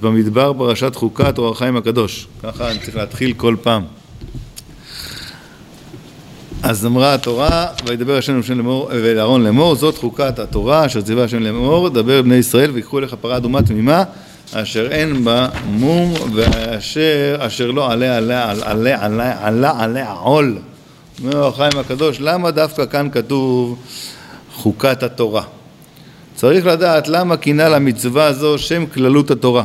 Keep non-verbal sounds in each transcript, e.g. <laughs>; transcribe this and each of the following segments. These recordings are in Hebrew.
במדבר פרשת חוקת אור החיים הקדוש, ככה אני צריך להתחיל כל פעם. אז אמרה התורה, וידבר השם למשה לאמור, ולאהרון לאמור, זאת חוקת התורה אשר ציווה השם לאמור, דבר בני ישראל ויקחו לך פרה אדומה תמימה, אשר אין בה מום, ואשר אשר לא עלה עלה עלה עלה עלה עלה עול. אומר החיים הקדוש, למה דווקא כאן כתוב חוקת התורה? צריך לדעת למה כינה למצווה הזו שם כללות התורה.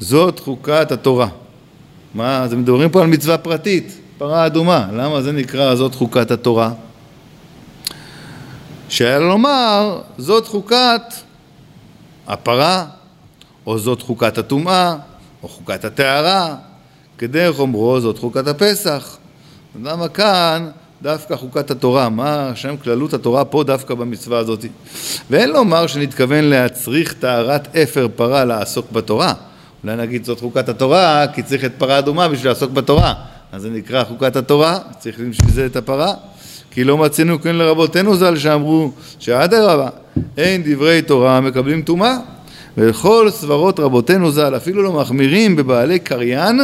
זאת חוקת התורה. מה, אז מדברים פה על מצווה פרטית, פרה אדומה, למה זה נקרא זאת חוקת התורה? שהיה לומר, זאת חוקת הפרה, או זאת חוקת הטומאה, או חוקת הטהרה, כדרך אומרו זאת חוקת הפסח. למה כאן דווקא חוקת התורה? מה שם כללות התורה פה דווקא במצווה הזאת? ואין לומר שנתכוון להצריך טהרת אפר פרה לעסוק בתורה. אולי נגיד זאת חוקת התורה, כי צריך את פרה אדומה בשביל לעסוק בתורה. אז זה נקרא חוקת התורה, צריך בשביל זה את הפרה. כי לא מצאנו כן לרבותינו ז"ל שאמרו שאדרבה, אין דברי תורה מקבלים טומאה. וכל סברות רבותינו ז"ל אפילו לא מחמירים בבעלי קריין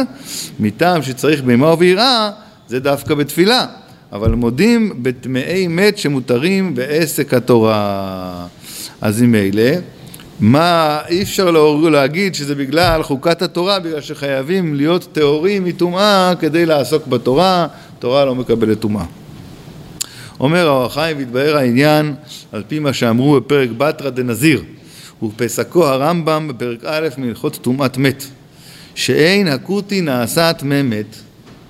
מטעם שצריך בהמה וביראה זה דווקא בתפילה אבל מודים בטמאי מת שמותרים בעסק התורה. אז אם אלה מה אי אפשר להגיד שזה בגלל חוקת התורה בגלל שחייבים להיות טהורים מטומאה כדי לעסוק בתורה. תורה לא מקבלת טומאה. אומר האור החיים והתבהר העניין על פי מה שאמרו בפרק בתרא דנזיר ופסקו הרמב"ם בפרק א' מהלכות טומאת מת שאין הכותי נעשה טמא מת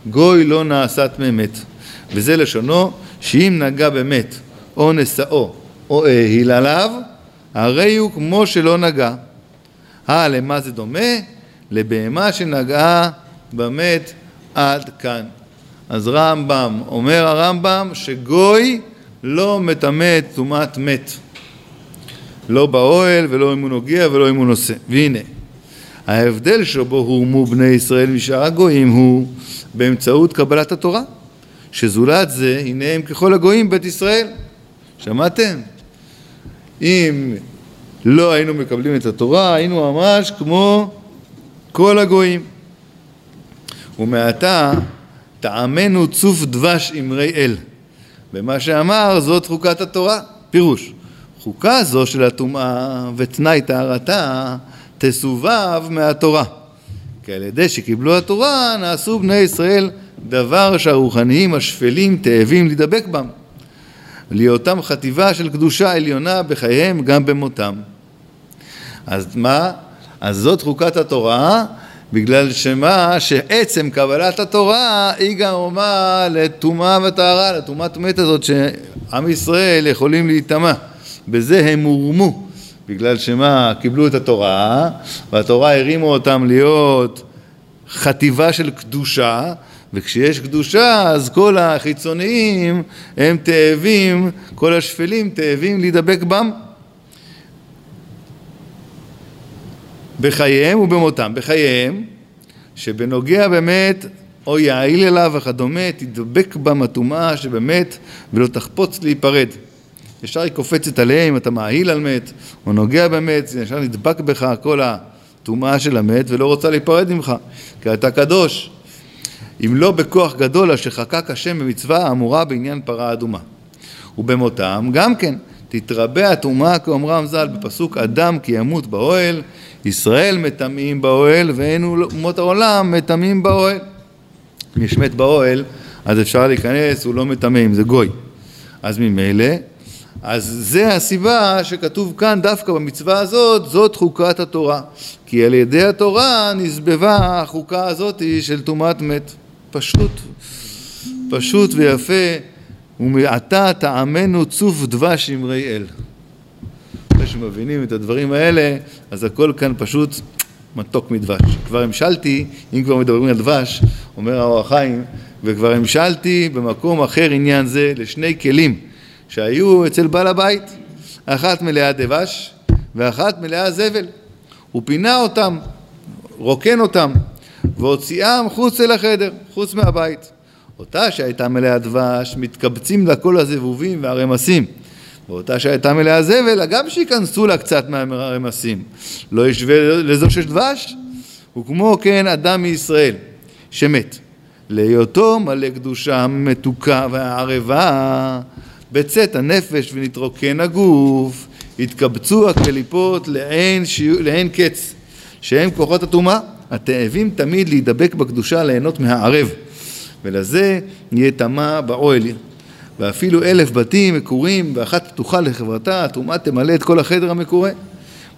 גוי לא נעשה טמא מת וזה לשונו שאם נגע במת או נשאו או העיל עליו הרי הוא כמו שלא נגע. אה, למה זה דומה? לבהמה שנגעה במת עד כאן. אז רמב"ם, אומר הרמב"ם שגוי לא מטמא טומאת מת. לא באוהל ולא אם הוא נוגע ולא אם הוא נושא. והנה, ההבדל שבו הורמו בני ישראל משאר הגויים הוא באמצעות קבלת התורה, שזולת זה הנה הם ככל הגויים בית ישראל. שמעתם? אם לא היינו מקבלים את התורה, היינו ממש כמו כל הגויים. ומעתה טעמנו צוף דבש אמרי אל. ומה שאמר זאת חוקת התורה. פירוש, חוקה זו של הטומאה ותנאי טהרתה תסובב מהתורה. כי על ידי שקיבלו התורה נעשו בני ישראל דבר שהרוחניים השפלים תאבים להידבק בם. להיותם חטיבה של קדושה עליונה בחייהם גם במותם. אז מה? אז זאת חוקת התורה, בגלל שמה? שעצם קבלת התורה היא גם אומה לטומאה וטהרה, לטומאת מת הזאת שעם ישראל יכולים להיטמע. בזה הם הורמו, בגלל שמה? קיבלו את התורה, והתורה הרימו אותם להיות חטיבה של קדושה, וכשיש קדושה אז כל החיצוניים הם תאבים, כל השפלים תאבים להידבק בם. בחייהם ובמותם. בחייהם, שבנוגע באמת או יעיל אליו וכדומה, תדבק בם הטומאה שבאמת ולא תחפוץ להיפרד. ישר היא קופצת עליהם, אתה מעיל על מת, או נוגע במת, ישר נדבק בך כל הטומאה של המת ולא רוצה להיפרד ממך, כי אתה קדוש. אם לא בכוח גדול אשר חקק השם במצווה האמורה בעניין פרה אדומה. ובמותם גם כן תתרבה הטומאה כאומרם ז"ל בפסוק אדם כי ימות באוהל ישראל מטמאים באוהל ואין אומות העולם מטמאים באוהל. אם יש מת באוהל אז אפשר להיכנס, הוא לא מטמא אם זה גוי. אז ממילא, אז זה הסיבה שכתוב כאן דווקא במצווה הזאת, זאת חוקת התורה. כי על ידי התורה נסבבה החוקה הזאת של טומאת מת. פשוט, פשוט ויפה, ומעתה טעמנו צוף דבש אמרי אל. אחרי שמבינים את הדברים האלה, אז הכל כאן פשוט מתוק מדבש. כבר המשלתי, אם כבר מדברים על דבש, אומר האור החיים, וכבר המשלתי במקום אחר עניין זה לשני כלים שהיו אצל בעל הבית, אחת מלאה דבש ואחת מלאה זבל. הוא פינה אותם, רוקן אותם, והוציאם חוץ אל החדר, חוץ מהבית. אותה שהייתה מלאה דבש, מתקבצים לה כל הזבובים והרמסים, ואותה שהייתה מלאה זבל, גם שייכנסו לה קצת מהרמסים. לא ישווה לזו של דבש, וכמו כן אדם מישראל שמת, להיותו מלא קדושה מתוקה והערבה, בצאת הנפש ונתרוקן הגוף, התקבצו הקליפות לאין, שיו, לאין קץ, שהם כוחות הטומאה, התאבים תמיד להידבק בקדושה ליהנות מהערב, ולזה יהיה טמא באוהל. ואפילו אלף בתים מקורים ואחת פתוחה לחברתה, הטומאה תמלא את כל החדר המקורה.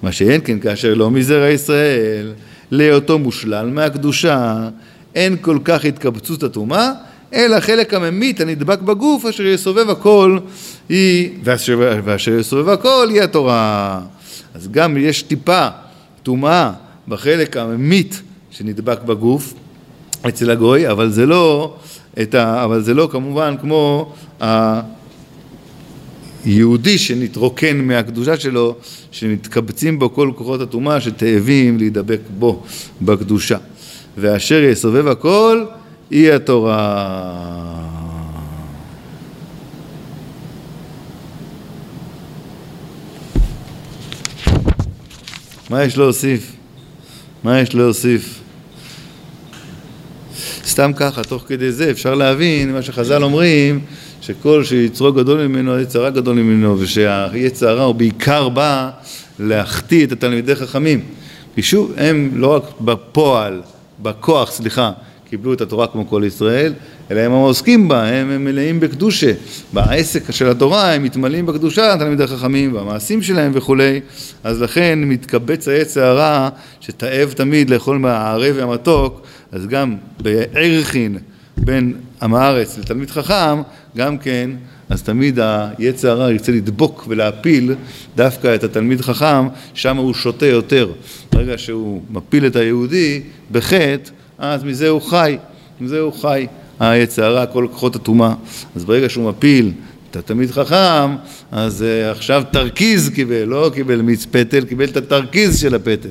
מה שאין כן כאשר לא מזרע ישראל, להיותו מושלל מהקדושה, אין כל כך התקבצות הטומאה, אלא חלק הממית הנדבק בגוף אשר יסובב הכל היא, ואשר, ואשר יסובב הכל היא התורה. אז גם יש טיפה טומאה בחלק הממית שנדבק בגוף אצל הגוי, אבל זה לא, ה, אבל זה לא כמובן כמו היהודי שנתרוקן מהקדושה שלו, שמתקבצים בו כל כוחות הטומאה שתאבים להידבק בו בקדושה. ואשר יסובב הכל היא התורה. מה יש להוסיף? מה יש להוסיף? סתם ככה, תוך כדי זה אפשר להבין מה שחז"ל אומרים, שכל שיצרו גדול ממנו, יצרה גדול ממנו, ושהיצרה הוא בעיקר בא להחטיא את התלמידי חכמים. כי שוב, הם לא רק בפועל, בכוח, סליחה, קיבלו את התורה כמו כל ישראל, אלא הם עוסקים בה, הם, הם מלאים בקדושה. בעסק של התורה הם מתמלאים בקדושה, תלמידי חכמים, במעשים שלהם וכולי, אז לכן מתקבץ העץ הרע שתאב תמיד לאכול מהערב והמתוק, אז גם בערכין בין עם הארץ לתלמיד חכם, גם כן, אז תמיד היצר הרע ירצה לדבוק ולהפיל דווקא את התלמיד חכם, שם הוא שותה יותר. ברגע שהוא מפיל את היהודי בחטא, אז מזה הוא חי, מזה הוא חי. היצר הרע, כל כוחות הטומאה. אז ברגע שהוא מפיל את התלמיד חכם, אז uh, עכשיו תרכיז קיבל, לא קיבל מיץ פטל, קיבל את התרכיז של הפטל.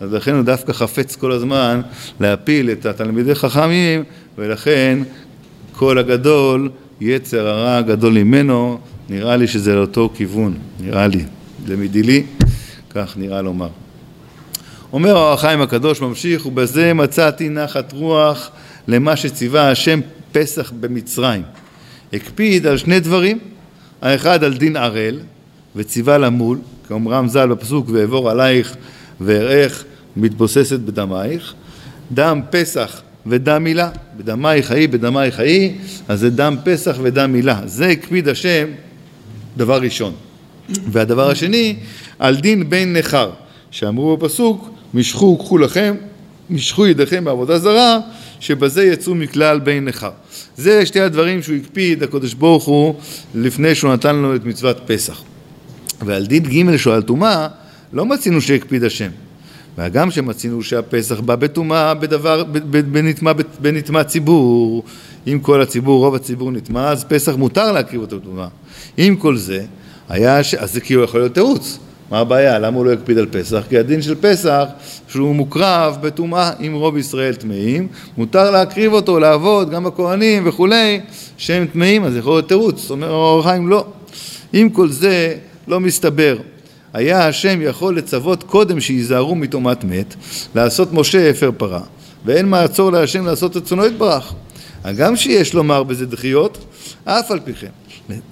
אז לכן הוא דווקא חפץ כל הזמן להפיל את התלמידי חכמים, ולכן כל הגדול, יצר הרע הגדול ממנו, נראה לי שזה לאותו כיוון, נראה לי. זה מדילי, כך נראה לומר. אומר האור החיים הקדוש ממשיך, ובזה מצאתי נחת רוח למה שציווה השם פסח במצרים. הקפיד על שני דברים, האחד על דין ערל, וציווה למול, כאומרם ז"ל בפסוק, ואעבור עלייך ואראך מתבוססת בדמייך, דם פסח ודם מילה, בדמייך ההיא, בדמייך ההיא, אז זה דם פסח ודם מילה. זה הקפיד השם דבר ראשון. והדבר השני, על דין בן נכר, שאמרו בפסוק, משכו וקחו לכם, משכו ידיכם בעבודה זרה, שבזה יצאו מכלל בין נכר. זה שתי הדברים שהוא הקפיד, הקדוש ברוך הוא, לפני שהוא נתן לנו את מצוות פסח. ועל דין ג' שהוא על טומאה, לא מצינו שהקפיד השם. והגם שמצינו שהפסח בא בטומאה, בדבר, בנטמע, בנטמע ציבור, אם כל הציבור, רוב הציבור נטמע, אז פסח מותר להקריב אותו בטומאה. עם כל זה, היה, ש... אז זה כאילו יכול להיות תירוץ. מה הבעיה? למה הוא לא יקפיד על פסח? כי הדין של פסח, שהוא מוקרב בטומאה עם רוב ישראל טמאים, מותר להקריב אותו, לעבוד, גם בכהנים וכולי, שהם טמאים, אז יכול להיות תירוץ. אומר אור חיים, לא. עם כל זה, לא מסתבר. היה השם יכול לצוות קודם שייזהרו מטומאת מת, לעשות משה הפר פרה, ואין מעצור להשם לעשות את צונו יתברך. הגם שיש לומר בזה דחיות, אף על פי כן.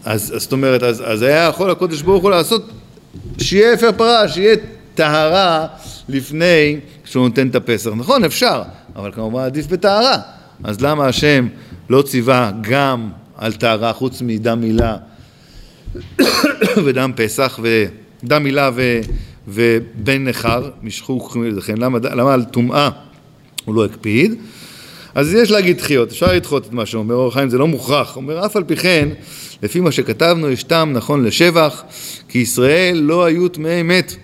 אז זאת אומרת, אז, אז היה יכול הקודש ברוך הוא לעשות שיהיה אפר פרה, שיהיה טהרה לפני שהוא נותן את הפסח. נכון, אפשר, אבל כמובן עדיף בטהרה. אז למה השם לא ציווה גם על טהרה חוץ מדם מילה <coughs> ודם פסח ודם מילה ו... ובן נכר, כחומים ידיכם, למה, למה על טומאה הוא לא הקפיד? אז יש להגיד דחיות, אפשר לדחות את מה שאומר אור החיים, זה לא מוכרח. אומר, אף על פי כן, לפי מה שכתבנו, יש טעם נכון לשבח, כי ישראל לא היו טמאי מת,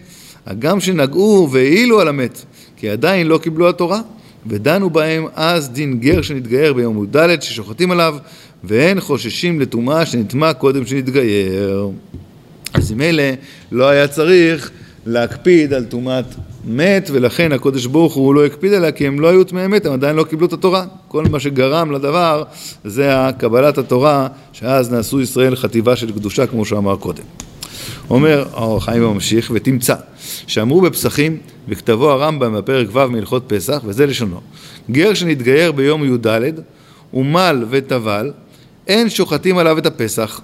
הגם שנגעו והעילו על המת, כי עדיין לא קיבלו התורה, ודנו בהם אז דין גר שנתגייר ביום י"ד ששוחטים עליו, ואין חוששים לטומאה שנטמע קודם שנתגייר. אז עם אלה לא היה צריך להקפיד על טומאת מת, ולכן הקודש ברוך הוא לא הקפיד עליה, כי הם לא היו טמאי מת, הם עדיין לא קיבלו את התורה. כל מה שגרם לדבר זה קבלת התורה, שאז נעשו ישראל חטיבה של קדושה, כמו שאמר קודם. אומר האור החיים ממשיך, ותמצא, שאמרו בפסחים, וכתבו הרמב"ם בפרק ו' מהלכות פסח, וזה לשונו, גר שנתגייר ביום י"ד, ומל וטבל, אין שוחטים עליו את הפסח,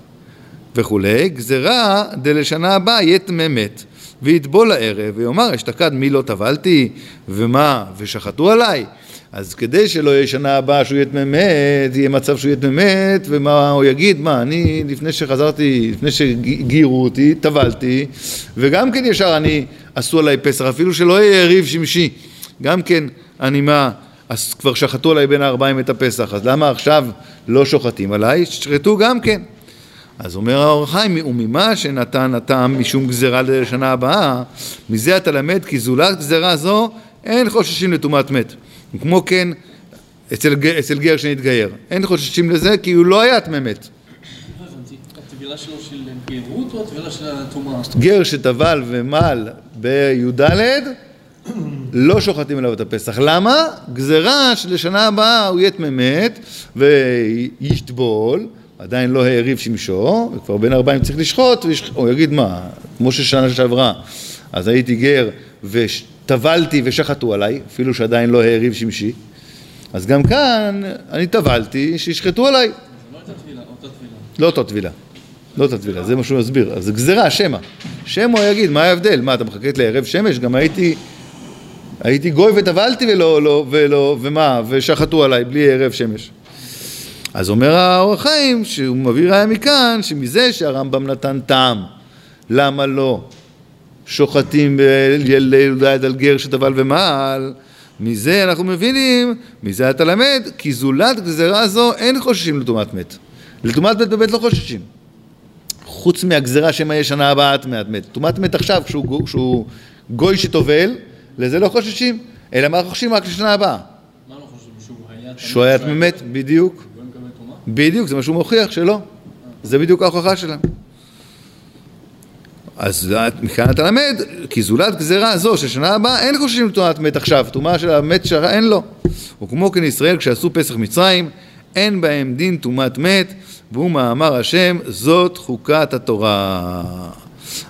וכולי, גזרה דלשנה הבאה יהיה טמא מת, ויטבול לערב, ויאמר אשתקד מי לא טבלתי, ומה, ושחטו עליי. אז כדי שלא יהיה שנה הבאה שהוא יהיה טמא מת, יהיה מצב שהוא יהיה טמא מת, ומה הוא יגיד, מה, אני לפני שחזרתי, לפני שגיירו אותי, טבלתי, וגם כן ישר אני, עשו עליי פסח, אפילו שלא יהיה יריב שמשי, גם כן, אני מה, אז כבר שחטו עליי בין הארבעים את הפסח, אז למה עכשיו לא שוחטים עליי? שחטו גם כן. אז אומר האור החיים, וממה שנתן הטעם משום גזירה לשנה הבאה, מזה אתה למד כי זולת גזירה זו אין חוששים לטומאת מת. כמו כן אצל, אצל גר שנתגייר, אין חוששים לזה כי הוא לא היה טמא מת. הטבילה שלו של גרות או הטבילה של הטומאה? גר שטבל ומל בי"ד לא שוחטים עליו את הפסח. למה? גזירה שלשנה הבאה הוא יהיה טמא מת וישטבול עדיין לא העריב שמשו, וכבר בין ארבעים צריך לשחוט, הוא יגיד מה, כמו ששנה שעברה, אז הייתי גר וטבלתי ושחטו עליי, אפילו שעדיין לא העריב שמשי, אז גם כאן אני טבלתי, שישחטו עליי. לא אותה טבילה. לא אותה טבילה. לא זה מה שהוא מסביר. אז זה גזירה, שמא. שמא הוא יגיד, מה ההבדל? מה, אתה מחכה לערב שמש? גם הייתי... הייתי גוי וטבלתי ולא, לא, ולא, ומה, ושחטו עליי בלי ערב שמש. אז אומר האור החיים, שהוא מביא ראיה מכאן, שמזה שהרמב"ם נתן טעם, למה לא שוחטים ליל על גר שטבל ומעל, מזה אנחנו מבינים, מזה אתה למד, כי זולת גזירה זו אין חוששים לטומאת מת. לטומאת מת באמת לא חוששים. חוץ מהגזירה שמא יהיה שנה הבאה טמאת מת. טומאת מת עכשיו, כשהוא, כשהוא גוי שטובל, לזה לא חוששים, אלא מה חוששים רק לשנה הבאה. מה לא חושבים? שהוא היה... שהוא היה מת, בדיוק. בדיוק, זה מה שהוא מוכיח שלא. זה בדיוק ההוכחה שלהם. אז מכאן אתה למד, כי זולת גזירה זו ששנה הבאה אין חוששים לטומאת מת עכשיו, טומאה של המת שרה אין לו. וכמו כן ישראל כשעשו פסח מצרים, אין בהם דין טומאת מת, והוא מאמר השם, זאת חוקת התורה.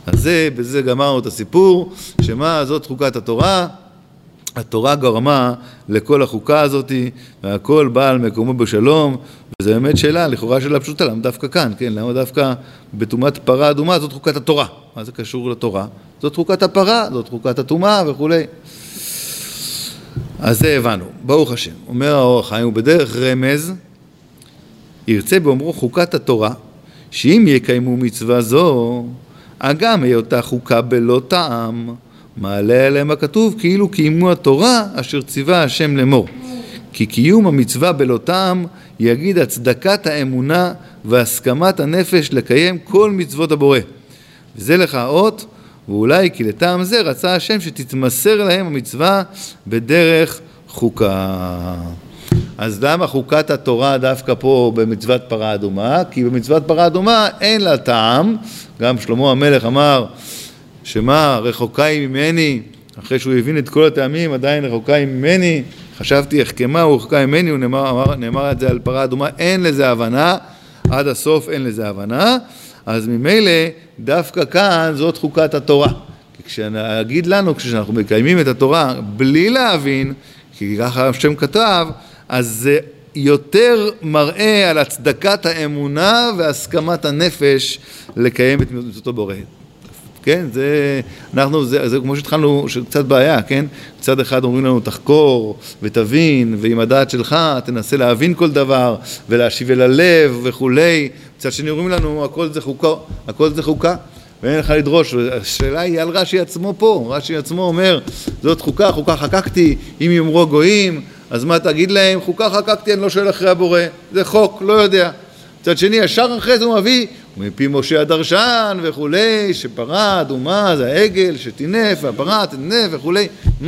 אז זה, בזה גמרנו את הסיפור, שמה זאת חוקת התורה? התורה גרמה לכל החוקה הזאת, והכל בא על מקומו בשלום, וזו באמת שאלה, לכאורה שאלה פשוטה, למה דווקא כאן, כן? למה דווקא בטומאת פרה אדומה זאת חוקת התורה? מה זה קשור לתורה? זאת חוקת הפרה, זאת חוקת הטומאה וכולי. אז זה הבנו, ברוך השם. אומר האור החיים, ובדרך רמז, ירצה באומרו חוקת התורה, שאם יקיימו מצווה זו, אגם היותה חוקה בלא טעם. מעלה עליהם הכתוב כאילו קיימו התורה אשר ציווה השם לאמור. כי קיום המצווה בלא טעם יגיד הצדקת האמונה והסכמת הנפש לקיים כל מצוות הבורא. וזה לך האות, ואולי כי לטעם זה רצה השם שתתמסר להם המצווה בדרך חוקה. אז למה חוקת התורה דווקא פה במצוות פרה אדומה? כי במצוות פרה אדומה אין לה טעם, גם שלמה המלך אמר שמה רחוקה היא ממני, אחרי שהוא הבין את כל הטעמים עדיין רחוקה היא ממני, חשבתי החכמה הוא רחוקה ממני, הוא נאמר, נאמר את זה על פרה אדומה, אין לזה הבנה, עד הסוף אין לזה הבנה, אז ממילא דווקא כאן זאת חוקת התורה. כשנגיד לנו, כשאנחנו מקיימים את התורה בלי להבין, כי ככה השם כתב, אז זה יותר מראה על הצדקת האמונה והסכמת הנפש לקיים את מצוותו בורא. כן, זה, אנחנו, זה, זה כמו שהתחלנו, שקצת בעיה, כן? מצד אחד אומרים לנו תחקור ותבין, ועם הדעת שלך תנסה להבין כל דבר ולהשיב אל הלב וכולי, מצד שני אומרים לנו הכל זה חוקה, הכל זה חוקה ואין לך לדרוש, השאלה היא על רש"י עצמו פה, רש"י עצמו אומר זאת חוקה, חוקה חקקתי, אם יאמרו גויים, אז מה תגיד להם, חוקה חקקתי, אני לא שואל אחרי הבורא, זה חוק, לא יודע. מצד שני, ישר אחרי זה הוא מביא מפי משה הדרשן וכולי, שפרה אדומה זה העגל שטינף והפרה תטינף וכולי. Hmm?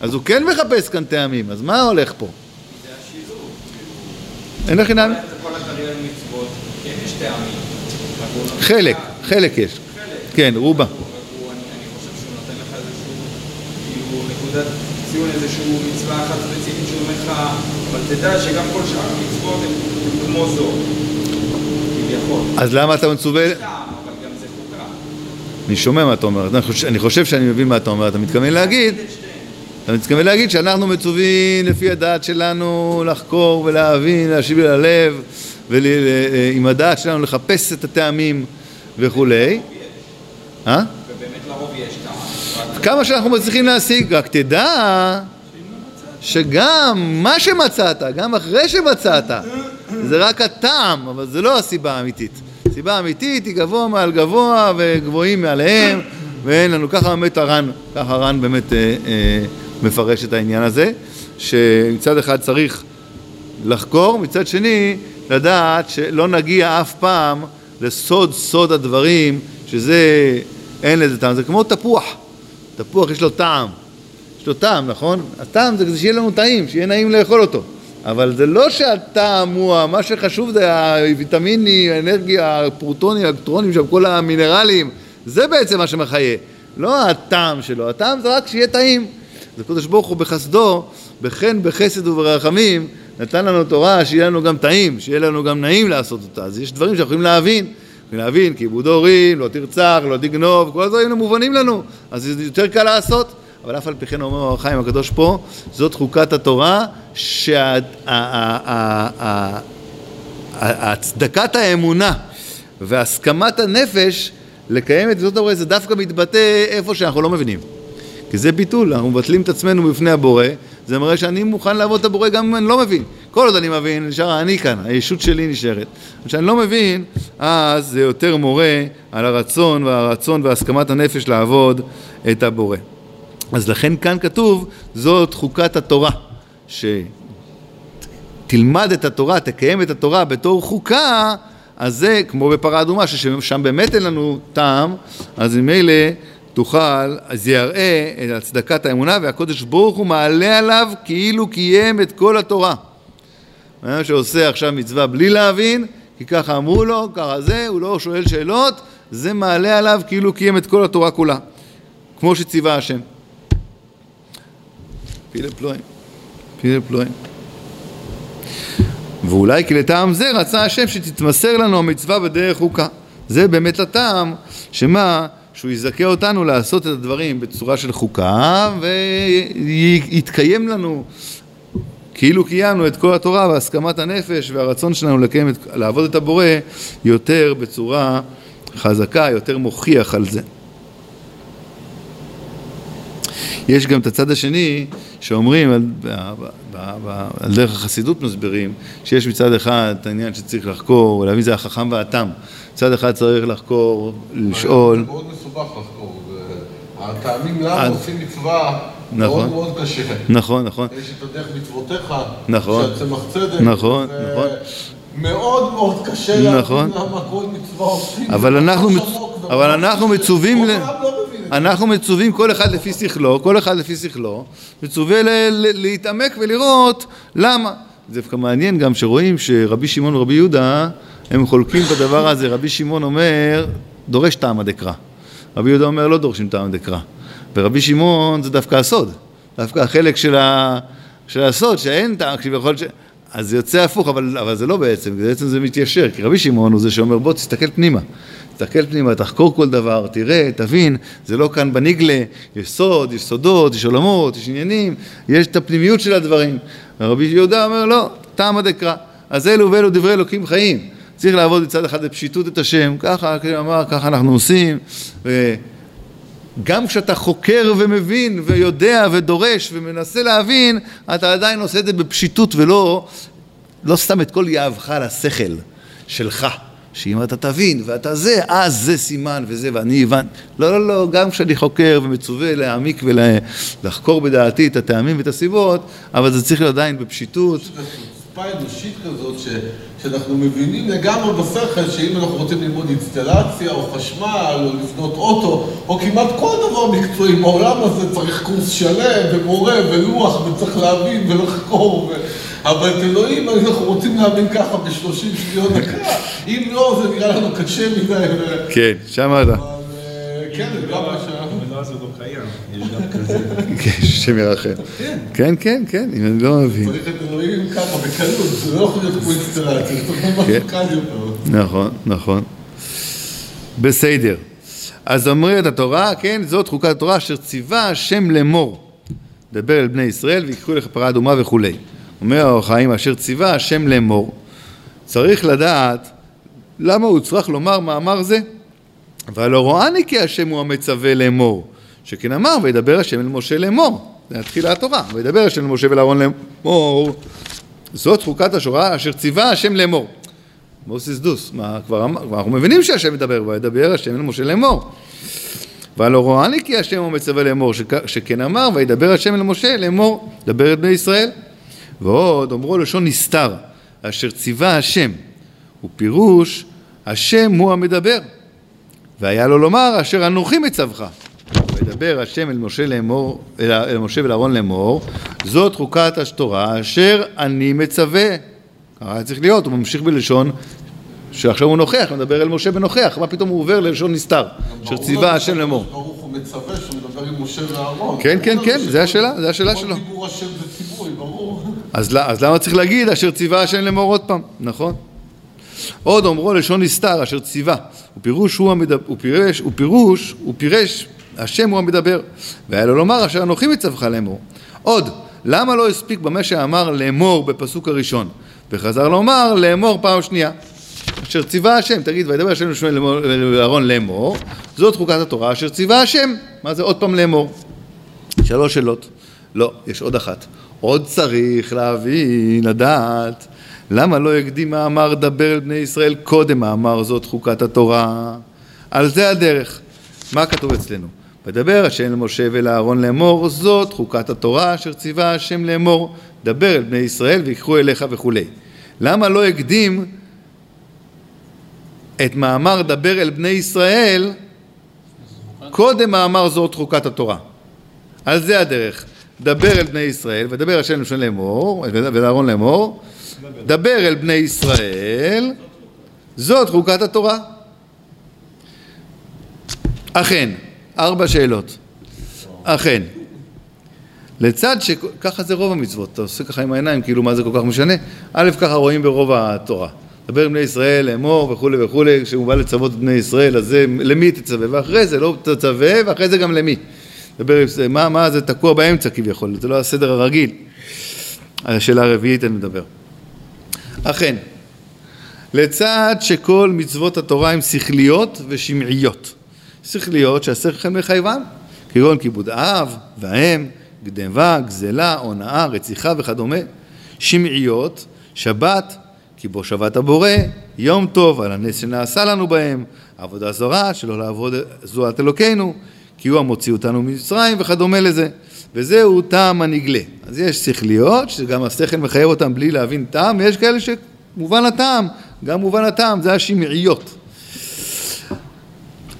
אז הוא כן מחפש כאן טעמים, אז מה הולך פה? זה השילוב. אין לך עניין? כל התרי"ג מצוות, כן יש טעמים. חלק, חלק יש. כן, רובה. כאילו, נקודת ציון איזשהו מצווה אחת ספציפית שהוא אומר לך, אבל תדע שגם כל שאר המצוות הן כמו זו. אז למה אתה מצווה... אני שומע מה אתה אומר, אני חושב, אני חושב שאני מבין מה אתה אומר, אתה מתכוון להגיד, אתה מתכוון להגיד שאנחנו מצווים לפי הדעת שלנו לחקור ולהבין, להשיב אל הלב, ועם הדעת שלנו לחפש את הטעמים וכולי. אה? כמה שאנחנו מצליחים להשיג, רק תדע שגם מה שמצאת, גם אחרי שמצאת, זה רק הטעם, אבל זה לא הסיבה האמיתית. הסיבה האמיתית היא גבוה מעל גבוה וגבוהים מעליהם, ואין לנו, ככה באמת הר"ן, ככה הר"ן באמת אה, אה, מפרש את העניין הזה, שמצד אחד צריך לחקור, מצד שני לדעת שלא נגיע אף פעם לסוד סוד הדברים, שזה, אין לזה טעם, זה כמו תפוח, תפוח יש לו טעם, יש לו טעם, נכון? הטעם זה כדי שיהיה לנו טעים, שיהיה נעים לאכול אותו. אבל זה לא שהטעם הוא, מה שחשוב זה הוויטמיני, האנרגיה, הפרוטונים, האלקטרונים שם, כל המינרלים, זה בעצם מה שמחיה, לא הטעם שלו, הטעם זה רק שיהיה טעים. אז הקדוש ברוך הוא בחסדו, בחן, בחסד וברחמים, נתן לנו תורה שיהיה לנו גם טעים, שיהיה לנו גם נעים לעשות אותה. אז יש דברים שאנחנו יכולים להבין, להבין, כיבוד הורים, לא תרצח, לא תגנוב, כל הדברים מובנים לנו, אז זה יותר קל לעשות. אבל אף על פי כן אומר החיים הקדוש פה, זאת חוקת התורה, שהצדקת האמונה והסכמת הנפש לקיים את זאת הבורא זה דווקא מתבטא איפה שאנחנו לא מבינים. כי זה ביטול, אנחנו מבטלים את עצמנו בפני הבורא, זה מראה שאני מוכן לעבוד את הבורא גם אם אני לא מבין. כל עוד אני מבין, נשאר אני כאן, הישות שלי נשארת. כשאני לא מבין, אז זה יותר מורה על הרצון והרצון והסכמת הנפש לעבוד את הבורא. אז לכן כאן כתוב, זאת חוקת התורה, שתלמד את התורה, תקיים את התורה בתור חוקה, אז זה כמו בפרה אדומה, ששם באמת אין לנו טעם, אז ממילא תוכל, אז יראה את הצדקת האמונה, והקודש ברוך הוא מעלה עליו כאילו קיים את כל התורה. אדם שעושה עכשיו מצווה בלי להבין, כי ככה אמרו לו, ככה זה, הוא לא שואל שאלות, זה מעלה עליו כאילו קיים את כל התורה כולה, כמו שציווה השם. פילה פלואים, פילה פלואים. ואולי כי לטעם זה רצה השם שתתמסר לנו המצווה בדרך חוקה. זה באמת הטעם, שמה? שהוא יזכה אותנו לעשות את הדברים בצורה של חוקה ויתקיים לנו כאילו קיימנו את כל התורה והסכמת הנפש והרצון שלנו לקיים את, לעבוד את הבורא יותר בצורה חזקה, יותר מוכיח על זה. יש גם את הצד השני שאומרים, על, ב, ב, ב, ב, על דרך החסידות מסבירים, שיש מצד אחד את העניין שצריך לחקור ולהבין זה החכם והתם. מצד אחד צריך לחקור, לשאול. זה מאוד מסובך לחקור. הטעמים למה אז- עושים מצווה נכון. מאוד מאוד קשה. נכון, נכון. יש את הדרך מצוותיך, נכון. שהצמח צדק. נכון, זה נכון. מאוד מאוד קשה נכון. להבין למה כל מצווה עושים. אבל אנחנו ממש מצ- אבל אנחנו. מצווים ל- את. אנחנו מצווים כל אחד לפי שכלו, כל אחד לפי שכלו, מצווה להתעמק ולראות למה. זה דווקא מעניין גם שרואים שרבי שמעון ורבי יהודה הם חולקים בדבר הזה, רבי שמעון אומר דורש טעמא דקרא, רבי יהודה אומר לא דורשים טעמא דקרא, ורבי שמעון זה דווקא הסוד, דווקא החלק של, ה... של הסוד שאין טעם, כביכול ש... אז זה יוצא הפוך, אבל, אבל זה לא בעצם, בעצם זה מתיישר, כי רבי שמעון הוא זה שאומר בוא תסתכל פנימה, תסתכל פנימה, תחקור כל דבר, תראה, תבין, זה לא כאן בניגלה, יש סוד, יש סודות, יש עולמות, יש עניינים, יש את הפנימיות של הדברים. ורבי יהודה אומר לא, טעמא דקרא, אז אלו ואלו דברי אלוקים חיים. צריך לעבוד מצד אחד בפשיטות את השם, ככה, כמו אמר, ככה אנחנו עושים, וגם כשאתה חוקר ומבין ויודע ודורש ומנסה להבין, אתה עדיין עושה את זה בפשיטות ולא לא סתם את כל יהבך לשכל שלך. שאם אתה תבין ואתה זה, אז זה סימן וזה, ואני הבנתי. לא, לא, לא, גם כשאני חוקר ומצווה להעמיק ולחקור בדעתי את הטעמים ואת הסיבות, אבל זה צריך להיות עדיין בפשיטות. יש חוצפה אנושית כזאת, ש, שאנחנו מבינים לגמרי בשכל שאם אנחנו רוצים ללמוד אינסטלציה או חשמל או לבנות אוטו או כמעט כל דבר מקצועי בעולם הזה צריך קורס שלם ומורה ולוח וצריך להבין ולחקור ו... אבל את אלוהים אנחנו רוצים להבין ככה בשלושים שניות דקה אם לא זה נראה לנו קשה מדי. כן, שם אתה. אבל אה, כן, זה גם מה שאנחנו... המילה הזאת לא קיים, יש גם כזה. כן, השם ירחם. כן, כן, כן, אם אני לא מבין. צריך את אלוהים ככה בקלות, זה לא יכול להיות כמו אינסטלציה, זה כן. נכון, נכון. בסדר. אז אומרת התורה, כן, זאת חוקת התורה אשר ציווה השם לאמור. דבר אל בני ישראל ויקחו לך פרה אדומה וכולי. אומר האור החיים אשר ציווה השם לאמור. צריך לדעת למה הוא צריך לומר מאמר זה? והלא רואני כי השם הוא המצווה לאמור. שכן אמר וידבר השם אל משה לאמור. זה התחילה התורה. וידבר השם אל משה ולאהרון לאמור. זאת חוקת השורה אשר ציווה השם לאמור. מוסיס דוס, מה כבר אמר, אנחנו מבינים שהשם מדבר, וידבר השם אל משה לאמור. והלא רואני כי השם הוא מצווה לאמור, שכ- שכן אמר, וידבר השם אל משה לאמור, דבר את בני ישראל. ועוד אמרו לשון נסתר, אשר ציווה השם, ופירוש, השם הוא המדבר. והיה לו לומר, אשר אנוכי מצווך. וידבר השם אל משה לאמור, אל, אל משה ולאהרון לאמור, זאת חוקת התורה אשר אני מצווה. ככה היה צריך להיות, הוא ממשיך בלשון שעכשיו הוא נוכח, הוא מדבר אל משה בנוכח, מה פתאום הוא עובר ללשון נסתר, אשר ציווה השם לאמור. ברוך הוא מצווה שהוא מדבר עם משה ואהרון. כן, כן, כן, שכל- זה השאלה, זה השאלה כל שלו. דיבור השם זה. אז, אז למה צריך להגיד אשר ציווה השם לאמור עוד פעם, נכון? עוד אומרו לשון נסתר אשר ציווה, ופירוש הוא המדבר, ופירש, ופירוש, ופירש, השם הוא המדבר, והיה לו לומר אשר אנוכי מצווך לאמור. עוד, למה לא הספיק במה שאמר לאמור בפסוק הראשון, וחזר לומר לאמור פעם שנייה? אשר ציווה השם, תגיד, וידבר השם לשמואל לאהרון לאמור, זאת חוקת התורה אשר ציווה השם, מה זה עוד פעם לאמור? שלוש שאלות. לא, יש עוד אחת. עוד צריך להבין, לדעת, למה לא הקדים מאמר דבר אל בני ישראל קודם מאמר זאת חוקת התורה? על זה הדרך. מה כתוב אצלנו? ודבר השם למשה ולאהרון לאמור, זאת חוקת התורה אשר ציווה השם לאמור, דבר אל בני ישראל ויקחו אליך וכולי. למה לא הקדים את מאמר דבר אל בני ישראל קודם מאמר זאת חוקת התורה? על זה הדרך. דבר אל בני ישראל, ודבר השם לשון לאמור, ולאהרון לאמור, דבר אל בני ישראל, זאת חוקת התורה. אכן, ארבע שאלות. אכן. לצד ש... ככה זה רוב המצוות, אתה עושה ככה עם העיניים, כאילו מה זה כל כך משנה? א', ככה רואים ברוב התורה. דבר עם בני ישראל, לאמור וכולי וכולי, כשהוא בא לצוות את בני ישראל, אז זה למי תצווה, ואחרי זה לא תצווה, ואחרי זה גם למי. דבר, עם- מה, מה זה תקוע באמצע כביכול, זה לא הסדר הרגיל. על השאלה הרביעית אני מדבר. אכן, לצד שכל מצוות התורה הן שכליות ושמעיות. שכליות שהשכל מחייבן, כגון כיבוד אב והאם, גדבה, גזלה, הונאה, רציחה וכדומה. שמעיות, שבת, כי בו שבת הבורא, יום טוב, על הנס שנעשה לנו בהם, עבודה זרה, שלא לעבוד זולת אלוקינו, כי הוא המוציא אותנו ממצרים וכדומה לזה. וזהו טעם הנגלה. אז יש שכליות, שגם השכל מחייב אותם בלי להבין טעם, ויש כאלה שמובן הטעם, גם מובן הטעם, זה השמעיות.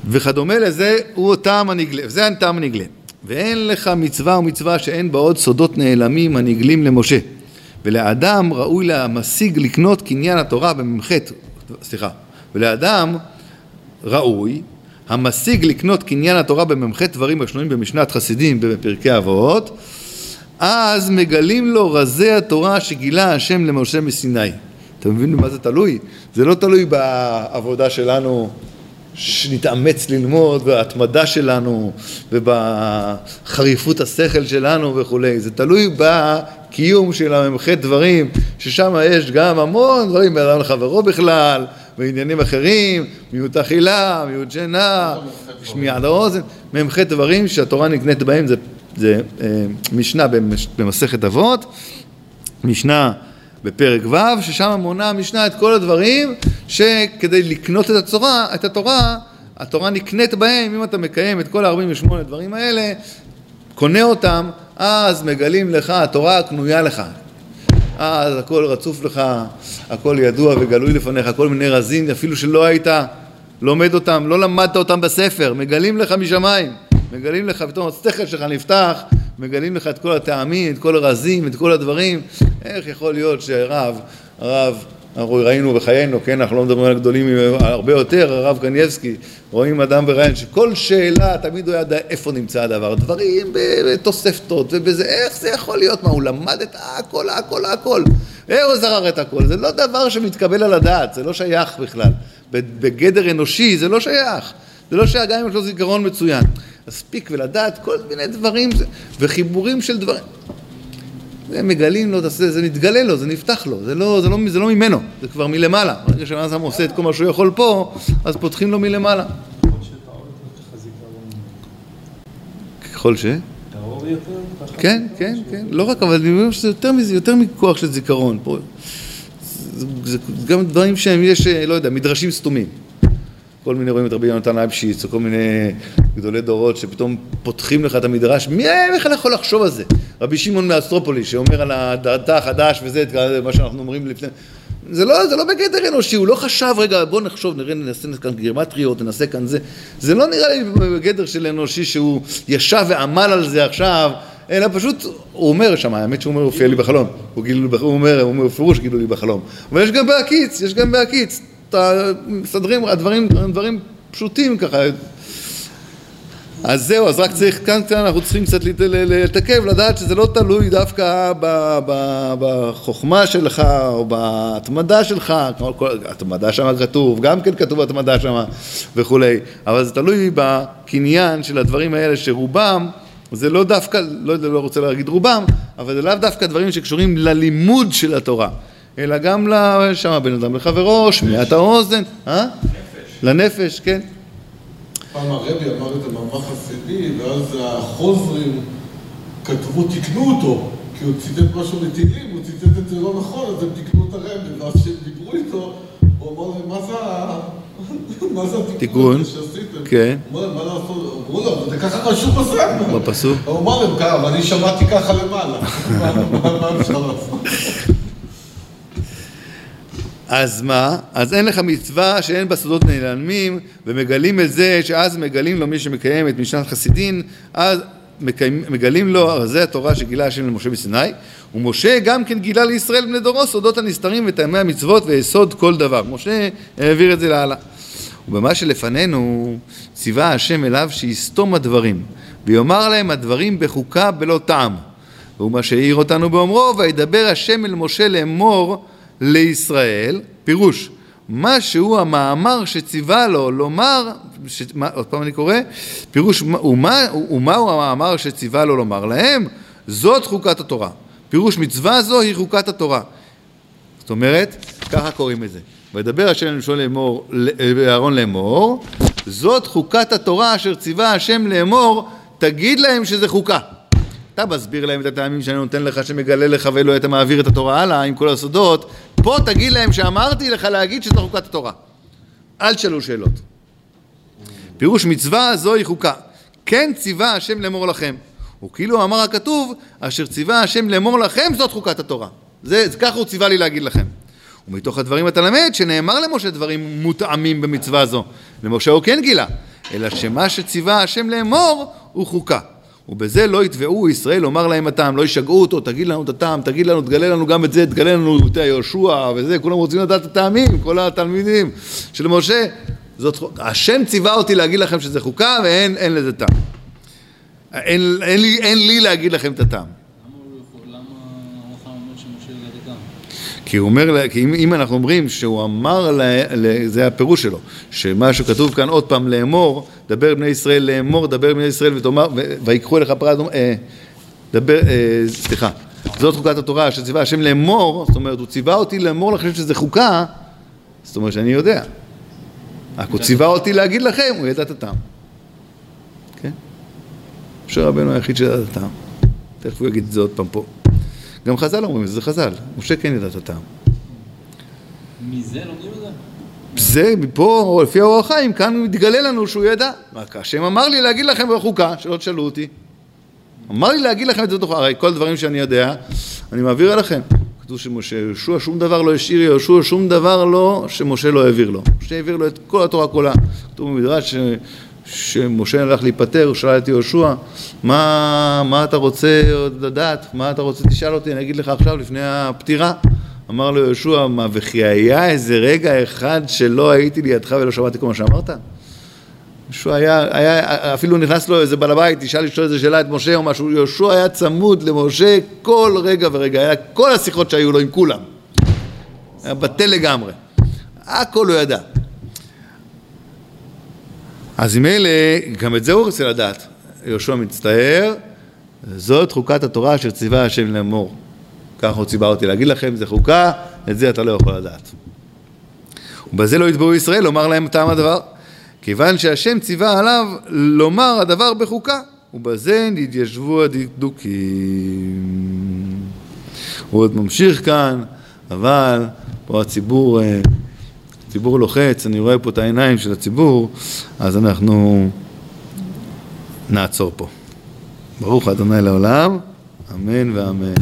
וכדומה לזה הוא טעם הנגלה, זה הטעם הנגלה. ואין לך מצווה ומצווה שאין בה עוד סודות נעלמים הנגלים למשה. ולאדם ראוי להמשיג לקנות קניין התורה במ"ח, סליחה, ולאדם ראוי המשיג לקנות קניין התורה במ"ח דברים השנויים במשנת חסידים בפרקי אבות, אז מגלים לו רזי התורה שגילה השם למשה מסיני. אתם מבינים במה זה תלוי? זה לא תלוי בעבודה שלנו שנתאמץ ללמוד, בהתמדה שלנו, ובחריפות השכל שלנו וכולי. זה תלוי בקיום של המ"ח דברים, ששם יש גם המון דברים בין אדם לחברו בכלל, ועניינים אחרים, מיעוט אכילה, מיעוט שינה, שמיעת האוזן, מ"ח דברים שהתורה נקנית בהם, זה, זה אה, משנה במסכת אבות, משנה בפרק ו', ששם מונה המשנה את כל הדברים שכדי לקנות את התורה, את התורה, התורה נקנית בהם, אם אתה מקיים את כל ה-48 דברים האלה, קונה אותם, אז מגלים לך, התורה קנויה לך. אז הכל רצוף לך, הכל ידוע וגלוי לפניך, כל מיני רזים, אפילו שלא היית לומד אותם, לא למדת אותם בספר, מגלים לך משמיים, מגלים לך, פתאום השכל שלך נפתח, מגלים לך את כל הטעמים, את כל הרזים, את כל הדברים. איך יכול להיות שרב, הרב, אנחנו ראינו בחיינו, כן, אנחנו לא מדברים על גדולים הרבה יותר, הרב קנייבסקי, רואים אדם בריין שכל שאלה, תמיד הוא ידע איפה נמצא הדבר, דברים בתוספתות ובזה, איך זה יכול להיות? מה, הוא למד את הכל, הכל, הכל. איך הוא זרר את הכל? זה לא דבר שמתקבל על הדעת, זה לא שייך בכלל. בגדר אנושי זה לא שייך. זה לא שגם אם יש לו זיכרון מצוין. מספיק ולדעת כל מיני דברים וחיבורים של דברים. זה מגלים לו, זה, זה מתגלה לו, זה נפתח לו, זה לא, זה, לא, זה לא ממנו, זה כבר מלמעלה. ברגע שהאדם עושה את כל מה שהוא יכול פה, אז פותחים לו מלמעלה. ככל ש... כן, כן, כן, לא רק, אבל אני אומר שזה יותר מזה, יותר מכוח של זיכרון. פה, זה, גם דברים שהם, יש, לא יודע, מדרשים סתומים. כל מיני רואים את רבי יונתן אייבשיץ, או כל מיני גדולי דורות שפתאום פותחים לך את המדרש, מי היה בכלל יכול לחשוב על זה? רבי שמעון מאסטרופולי, שאומר על הדתה החדש וזה, מה שאנחנו אומרים לפני... זה לא, זה לא בגדר אנושי, הוא לא חשב, רגע, בוא נחשוב, נראה, נעשה כאן גירמטריות, ננסה כאן זה. זה לא נראה לי בגדר של אנושי שהוא ישב ועמל על זה עכשיו, אלא פשוט, הוא אומר שם, האמת שהוא אומר, הופיע לי בחלום. הוא, גילו, לי בח- הוא אומר, הוא אומר בפירוש גילו לי בחלום. אבל יש גם בהקיץ, יש גם בהקיץ. אתה מסדרים, הדברים, הדברים פשוטים ככה. אז זהו, אז רק צריך, כאן, כאן אנחנו צריכים קצת לתקף, לדעת שזה לא תלוי דווקא ב- ב- בחוכמה שלך או בהתמדה שלך, כמו כל, התמדה שם כתוב, גם כן כתוב התמדה שם וכולי, אבל זה תלוי בקניין של הדברים האלה שרובם, זה לא דווקא, לא, לא רוצה להגיד רובם, אבל זה לאו דווקא דברים שקשורים ללימוד של התורה, אלא גם ל- שם בין אדם לחברו, שמיעת האוזן, אה? לנפש, כן. פעם הרבי אמר את זה מאמר חסידי, ואז החוזרים כתבו, תיקנו אותו, כי הוא ציטט משהו מתהילים, הוא ציטט את זה לא נכון, אז הם תיקנו את הרבי, ואז כשהם דיברו איתו, הוא אמר להם, מה זה ה... <laughs> מה זה התיקון שעשיתם? כן. הוא אמר להם, מה לעשות? אמרו לו, זה ככה רשום בספר. בפסוק. הוא אמר להם, ואני שמעתי ככה למעלה. <laughs> מה אפשר לעשות? אז מה? אז אין לך מצווה שאין בה סודות נעלמים, ומגלים את זה, שאז מגלים לו מי שמקיים את משנת חסידין, אז מקיים, מגלים לו, זה התורה שגילה השם למשה בסיני, ומשה גם כן גילה לישראל בני דורו סודות הנסתרים וטעמי המצוות ויסוד כל דבר. משה העביר את זה להלאה. ובמה שלפנינו ציווה השם אליו שיסתום הדברים, ויאמר להם הדברים בחוקה בלא טעם. והוא מה שהעיר אותנו באומרו, וידבר השם אל משה לאמור לישראל, פירוש, מה שהוא המאמר שציווה לו לומר, ש... מה, עוד פעם אני קורא, פירוש, מה- ומה, ומהו המאמר שציווה לו לומר להם? זאת חוקת התורה. פירוש מצווה זו היא חוקת התורה. זאת אומרת, ככה קוראים את זה. וידבר השם משה לאמור, לאהרון לאמור, זאת חוקת התורה אשר ציווה השם לאמור, תגיד להם שזה חוקה. אתה מסביר להם את הטעמים שאני נותן לך, שמגלה לך ואלוהי אתה מעביר את התורה הלאה עם כל הסודות, פה תגיד להם שאמרתי לך להגיד שזה חוקת התורה. אל תשאלו שאלות. פירוש מצווה זוהי חוקה. כן ציווה השם לאמור לכם. וכאילו אמר הכתוב, אשר ציווה השם לאמור לכם זאת חוקת התורה. זה ככה הוא ציווה לי להגיד לכם. ומתוך הדברים אתה למד שנאמר למשה דברים מותאמים במצווה זו. למשה הוא כן גילה, אלא שמה שציווה השם לאמור הוא חוקה. ובזה לא יתבעו ישראל לומר להם הטעם, לא ישגעו אותו, תגיד לנו את הטעם, תגיד לנו, תגלה לנו גם את זה, תגלה לנו את יהושע וזה, כולם רוצים לדעת את הטעמים, כל התלמידים של משה. זאת, השם ציווה אותי להגיד לכם שזה חוקה ואין אין לזה טעם. אין, אין, לי, אין לי להגיד לכם את הטעם. למה הוא לא יכול? למה הרחם אומר שמשה ירד הדם? כי הוא אומר, לה- כי אם, אם אנחנו אומרים שהוא אמר, לה, לה, זה הפירוש שלו, שמה שכתוב כאן עוד פעם לאמור, דבר בני ישראל לאמור, דבר בני ישראל ותאמר, ויקחו אליך פרד, אה, דבר, אה, סליחה, זאת חוקת התורה שציווה השם לאמור, זאת אומרת, הוא ציווה אותי לאמור לכם שזה חוקה, זאת אומרת שאני יודע. רק הוא ציווה אותי להגיד לכם, הוא ידע את הטעם. כן? משה רבנו היחיד שידע את הטעם. תכף הוא יגיד את זה עוד פעם פה. גם חז"ל אומרים, זה חז"ל, משה כן ידע את הטעם. מזה לומדים את זה? זה מפה, לפי האור החיים, כאן מתגלה לנו שהוא ידע. רק השם אמר לי להגיד לכם בחוקה, שלא תשאלו אותי. אמר לי להגיד לכם את זה בתוך, הרי כל הדברים שאני יודע, אני מעביר אליכם. כתוב שמשה יהושע שום דבר לא השאיר יהושע, שום דבר לא, שמשה לא העביר לו. משה העביר לו את כל התורה כולה. כתוב במדרש ש... שמשה הלך להיפטר, הוא שאל את יהושע, מה, מה אתה רוצה עוד לדעת? מה אתה רוצה? תשאל אותי, אני אגיד לך עכשיו לפני הפטירה. אמר לו יהושע, מה וכי היה איזה רגע אחד שלא הייתי לידך ולא שמעתי כל מה שאמרת? יהושע היה, היה, אפילו נכנס לו איזה בעל הבית, תשאל לשאול איזה שאלה את משה או משהו, יהושע היה צמוד למשה כל רגע ורגע, היה כל השיחות שהיו לו עם כולם. היה בטל לגמרי. הכל הוא ידע. אז ממילא, גם את זה הוא רוצה לדעת. יהושע מצטער, זאת חוקת התורה אשר ציווה השם לאמור. ככה הוא ציווה אותי להגיד לכם, זה חוקה, את זה אתה לא יכול לדעת. ובזה לא יתבעו ישראל לומר להם טעם הדבר. כיוון שהשם ציווה עליו לומר הדבר בחוקה, ובזה נתיישבו הדקדוקים. הוא עוד ממשיך כאן, אבל פה הציבור, אה, הציבור לוחץ, אני רואה פה את העיניים של הציבור, אז אנחנו נעצור פה. ברוך ה' לעולם, אמן ואמן.